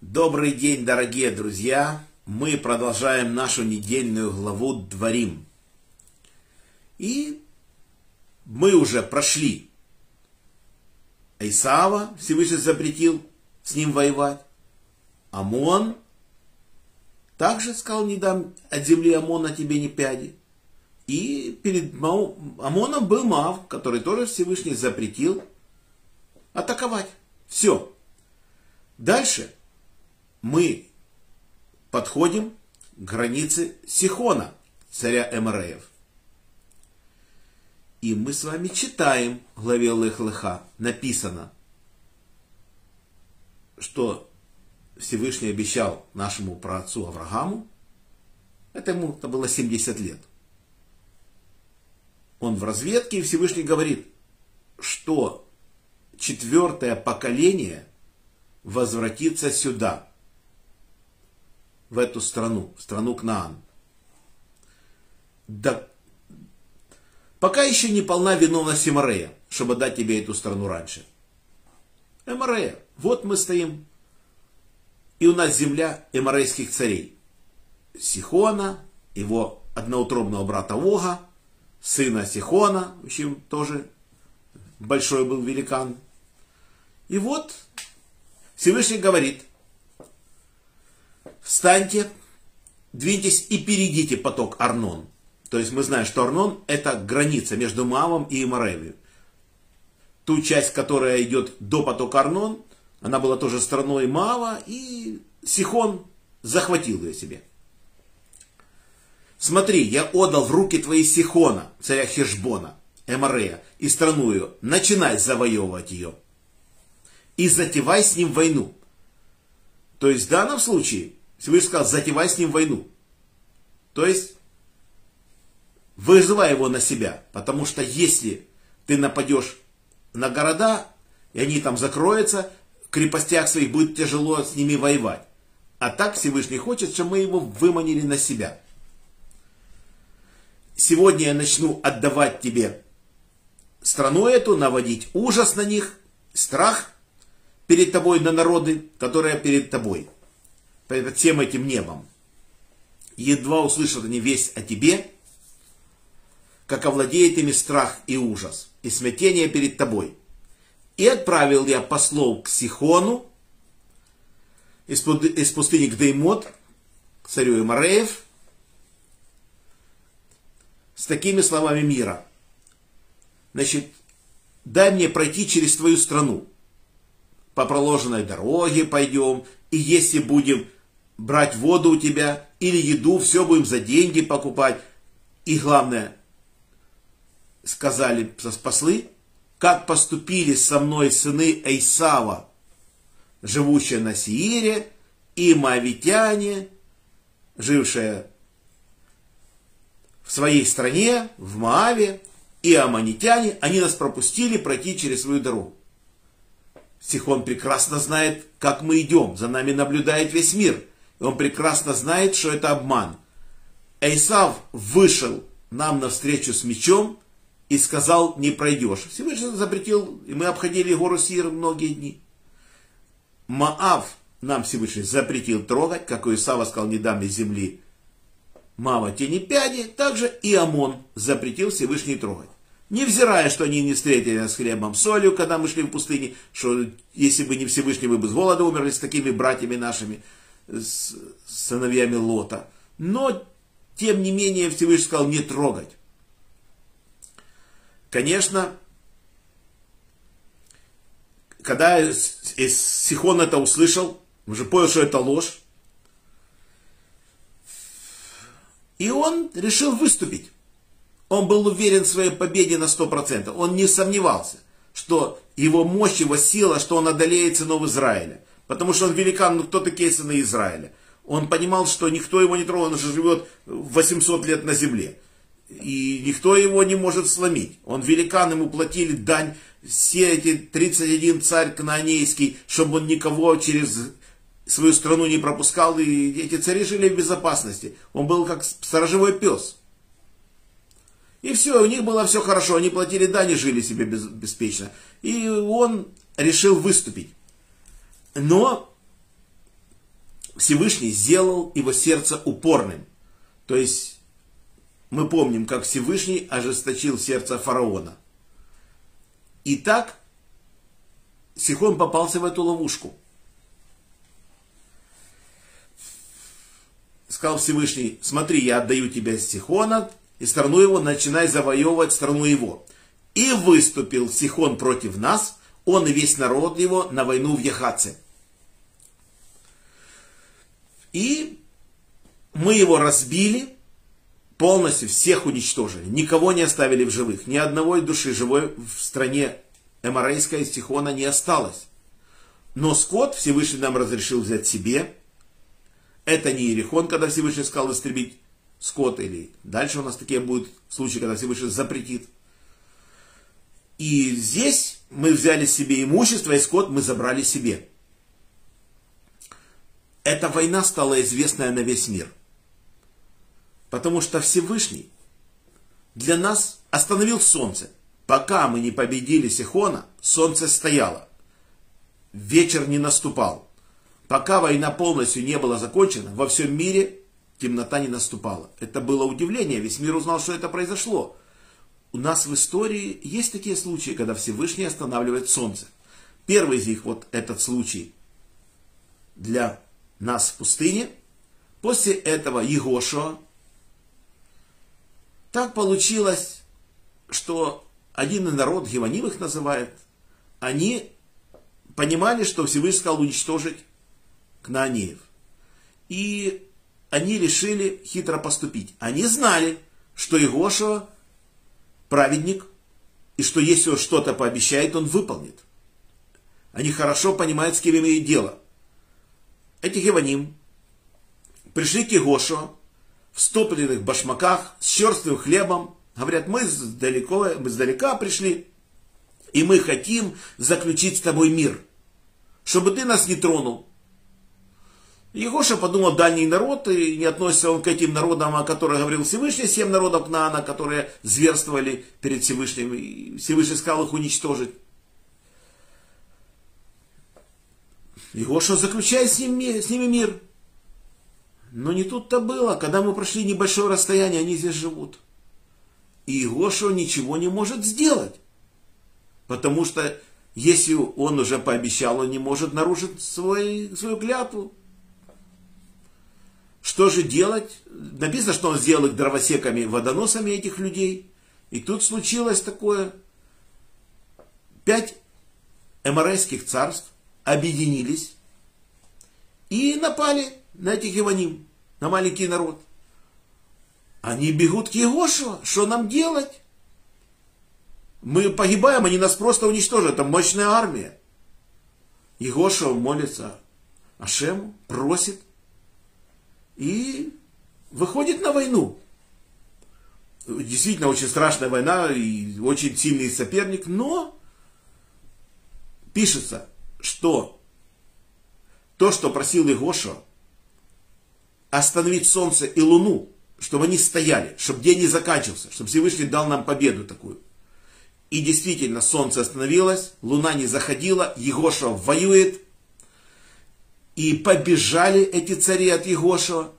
Добрый день, дорогие друзья! Мы продолжаем нашу недельную главу Дворим. И мы уже прошли Исаава, Всевышний запретил с ним воевать. Амон также сказал, не дам от земли Амона тебе ни пяди. И перед Амоном был Мав, который тоже Всевышний запретил атаковать. Все. Дальше мы подходим к границе Сихона, царя Эмареев. И мы с вами читаем в главе Лех-Леха, написано, что Всевышний обещал нашему праотцу Аврааму, это ему это было 70 лет. Он в разведке, и Всевышний говорит, что четвертое поколение возвратится сюда – в эту страну, страну Кнаан. Да, пока еще не полна виновность Эмарея, чтобы дать тебе эту страну раньше. Эмарея, вот мы стоим, и у нас земля эмарейских царей. Сихона, его одноутробного брата Ога, сына Сихона, в общем, тоже большой был великан. И вот Всевышний говорит, встаньте, двиньтесь и перейдите поток Арнон. То есть мы знаем, что Арнон это граница между Мавом и Имаревью. Ту часть, которая идет до потока Арнон, она была тоже страной Мава, и Сихон захватил ее себе. Смотри, я отдал в руки твои Сихона, царя Хешбона, Эмарея, и страну ее, начинай завоевывать ее. И затевай с ним войну. То есть в данном случае Всевышний сказал, затевай с ним войну. То есть, вызывай его на себя. Потому что если ты нападешь на города, и они там закроются, в крепостях своих будет тяжело с ними воевать. А так Всевышний хочет, чтобы мы его выманили на себя. Сегодня я начну отдавать тебе страну эту, наводить ужас на них, страх перед тобой на народы, которые перед тобой перед всем этим небом. Едва услышат они весть о тебе, как овладеет ими страх и ужас, и смятение перед тобой. И отправил я послов к Сихону, из пустыни к Деймот, к царю Имареев, с такими словами мира. Значит, дай мне пройти через твою страну. По проложенной дороге пойдем, и если будем брать воду у тебя или еду, все будем за деньги покупать. И главное, сказали послы, как поступили со мной сыны Эйсава, живущие на Сиире, и Моавитяне, жившие в своей стране, в Моаве, и аманитяне, они нас пропустили пройти через свою дорогу. Сихон прекрасно знает, как мы идем, за нами наблюдает весь мир – он прекрасно знает, что это обман. Эйсав вышел нам навстречу с мечом и сказал, не пройдешь. Всевышний запретил, и мы обходили гору Сир многие дни. Маав нам Всевышний запретил трогать, как у Исава сказал, не дам из земли мама тени пяди, также и Амон запретил Всевышний трогать. Невзирая, что они не встретили нас хлебом солью, когда мы шли в пустыне, что если бы не Всевышний, мы бы с голода умерли с такими братьями нашими с сыновьями Лота. Но, тем не менее, Всевышний сказал не трогать. Конечно, когда Сихон это услышал, уже понял, что это ложь, и он решил выступить. Он был уверен в своей победе на 100%. Он не сомневался, что его мощь, его сила, что он одолеет сынов Израиля. Потому что он великан, ну кто такие сыны Израиля? Он понимал, что никто его не трогал, он же живет 800 лет на земле. И никто его не может сломить. Он великан, ему платили дань все эти 31 царь кнаанейский, чтобы он никого через свою страну не пропускал, и эти цари жили в безопасности. Он был как сторожевой пес. И все, у них было все хорошо, они платили дани, жили себе беспечно. И он решил выступить. Но Всевышний сделал его сердце упорным. То есть мы помним, как Всевышний ожесточил сердце фараона. И так Сихон попался в эту ловушку. Сказал Всевышний, смотри, я отдаю тебя Сихона, и страну его, начинай завоевывать страну его. И выступил Сихон против нас, он и весь народ его на войну в Яхаце. И мы его разбили, полностью всех уничтожили, никого не оставили в живых, ни одного души живой в стране Эморейской Сихона не осталось. Но скот Всевышний нам разрешил взять себе. Это не Иерихон, когда Всевышний сказал истребить скот, или дальше у нас такие будут случаи, когда Всевышний запретит. И здесь мы взяли себе имущество, и скот мы забрали себе. Эта война стала известная на весь мир. Потому что Всевышний для нас остановил солнце. Пока мы не победили Сихона, солнце стояло. Вечер не наступал. Пока война полностью не была закончена, во всем мире темнота не наступала. Это было удивление, весь мир узнал, что это произошло. У нас в истории есть такие случаи, когда Всевышний останавливает солнце. Первый из них вот этот случай для нас в пустыне. После этого Егошуа. Так получилось, что один народ, Геваним их называет, они понимали, что Всевышний сказал уничтожить Кнаанеев. И они решили хитро поступить. Они знали, что Егошева праведник, и что если он что-то пообещает, он выполнит. Они хорошо понимают, с кем имеют дело. Эти Геваним пришли к Егошева в стопленных башмаках с черствым хлебом, Говорят, мы далеко, мы издалека пришли, и мы хотим заключить с тобой мир, чтобы ты нас не тронул. Егоша подумал, дальний народ, и не относится он к этим народам, о которых говорил Всевышний, семь народов Кнаана, которые зверствовали перед Всевышним, и Всевышний сказал их уничтожить. Егоша заключает с, ним, с ними мир. Но не тут-то было, когда мы прошли небольшое расстояние, они здесь живут. И Иошуа ничего не может сделать. Потому что если он уже пообещал, он не может нарушить свой, свою клятву. Что же делать? Написано, что он сделал их дровосеками, водоносами этих людей. И тут случилось такое. Пять эморейских царств объединились и напали на этих Иваним, на маленький народ. Они бегут к Егошуа. Что нам делать? Мы погибаем, они нас просто уничтожат. Это мощная армия. Егошуа молится Ашему, просит и выходит на войну. Действительно очень страшная война и очень сильный соперник, но пишется, что то, что просил Егошуа, остановить солнце и луну, чтобы они стояли, чтобы день не заканчивался, чтобы Всевышний дал нам победу такую. И действительно, солнце остановилось, луна не заходила, Егошева воюет, и побежали эти цари от Егошева,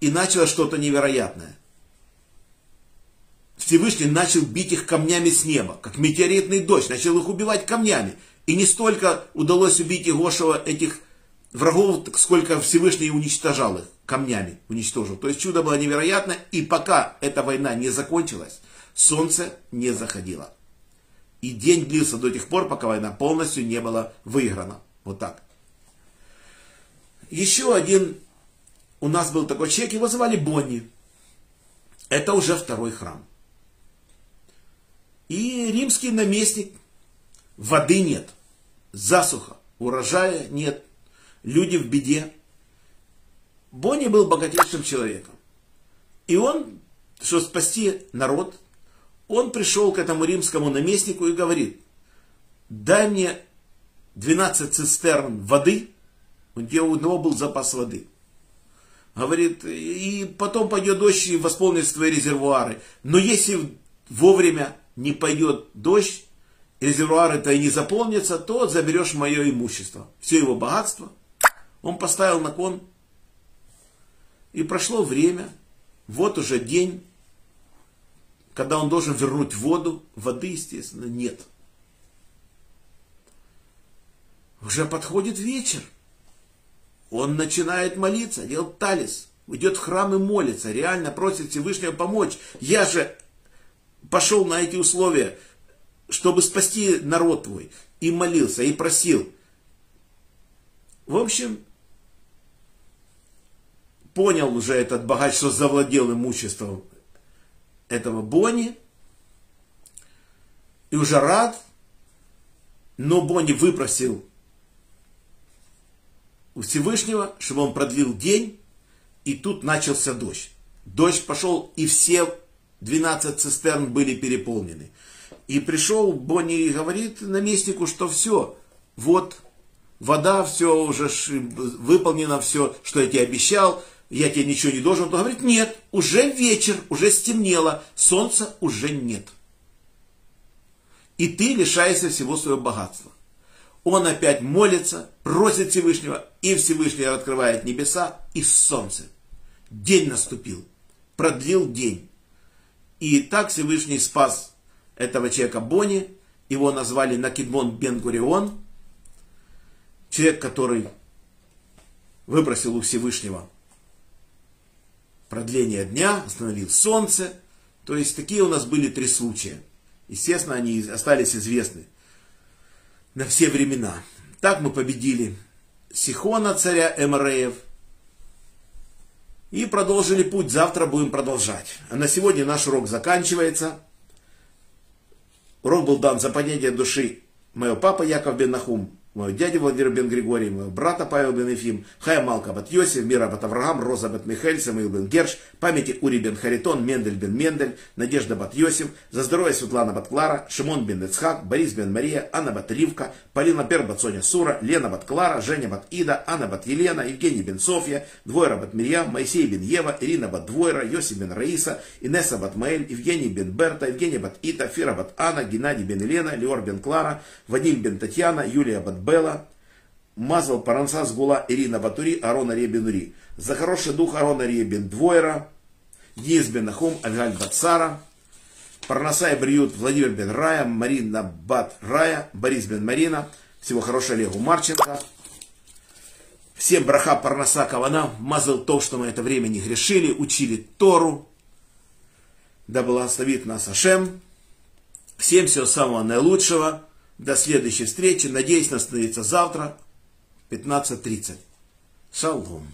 и началось что-то невероятное. Всевышний начал бить их камнями с неба, как метеоритный дождь, начал их убивать камнями. И не столько удалось убить Егошева этих врагов, сколько Всевышний уничтожал их камнями, уничтожил. То есть чудо было невероятно, и пока эта война не закончилась, солнце не заходило. И день длился до тех пор, пока война полностью не была выиграна. Вот так. Еще один у нас был такой человек, его звали Бонни. Это уже второй храм. И римский наместник, воды нет, засуха, урожая нет, люди в беде. Бонни был богатейшим человеком. И он, чтобы спасти народ, он пришел к этому римскому наместнику и говорит, дай мне 12 цистерн воды, где у него был запас воды. Говорит, и потом пойдет дождь и восполнится твои резервуары. Но если вовремя не пойдет дождь, резервуары-то и не заполнятся, то заберешь мое имущество. Все его богатство – Он поставил на кон, и прошло время, вот уже день, когда он должен вернуть воду, воды, естественно, нет. Уже подходит вечер. Он начинает молиться, делать талис, идет в храм и молится, реально просит Всевышнего помочь. Я же пошел на эти условия, чтобы спасти народ твой. И молился, и просил. В общем, понял уже этот богач, что завладел имуществом этого Бонни. И уже рад. Но Бонни выпросил у Всевышнего, чтобы он продлил день. И тут начался дождь. Дождь пошел, и все 12 цистерн были переполнены. И пришел Бонни и говорит наместнику, что все, вот вода, все уже выполнено, все, что я тебе обещал, я тебе ничего не должен. Он говорит, нет, уже вечер, уже стемнело, солнца уже нет. И ты лишаешься всего своего богатства. Он опять молится, просит Всевышнего, и Всевышний открывает небеса и солнце. День наступил, продлил день. И так Всевышний спас этого человека Бони, его назвали Накидмон Бенгурион, человек, который выбросил у Всевышнего продление дня, остановил солнце. То есть такие у нас были три случая. Естественно, они остались известны на все времена. Так мы победили Сихона, царя Эмареев, и продолжили путь. Завтра будем продолжать. А на сегодня наш урок заканчивается. Урок был дан за поднятие души. Моего папа Яков Бен Нахум мой дядя Владимир бен Григорий, моего брата Павел бен Ефим, Хая Малка бат Йосиф, Мира бат Авраам, Роза бат Михаэль, Самуил бен Герш, памяти Ури бен Харитон, Мендель бен Мендель, Надежда бат Йосиф, за здоровье Светлана бат Клара, Шимон бен Ицхак, Борис бен Мария, Анна бат Ривка, Полина Пер бат Соня Сура, Лена бат Клара, Женя бат Ида, Анна бат Елена, Евгений бен Софья, Двойра бат Мирьям, Моисей бен Ева, Ирина бат Двойра, Йосиф бен Раиса, Инесса бат Маэль, Евгений бен Берта, Евгений бат Ита, Фира бат Анна, Геннадий бен Елена, Леор бен Клара, Вадим бен Татьяна, Юлия бат Белла, Мазал Паранса Сгула Ирина Батури Арона Ребенури. За хороший дух Арона Ребен Двойра. Денис Бен Нахум Альгаль Бацара. Парнасай Бриют Владимир Бен Рая. Марина Бат Рая. Борис Бен Марина. Всего хорошего Олегу Марченко. Всем браха Парнаса Кавана. Мазал то, что мы это время не грешили. Учили Тору. Да благословит нас Ашем. Всем всего самого наилучшего. До следующей встречи. Надеюсь, нас встретиться завтра. 15.30. Шалом.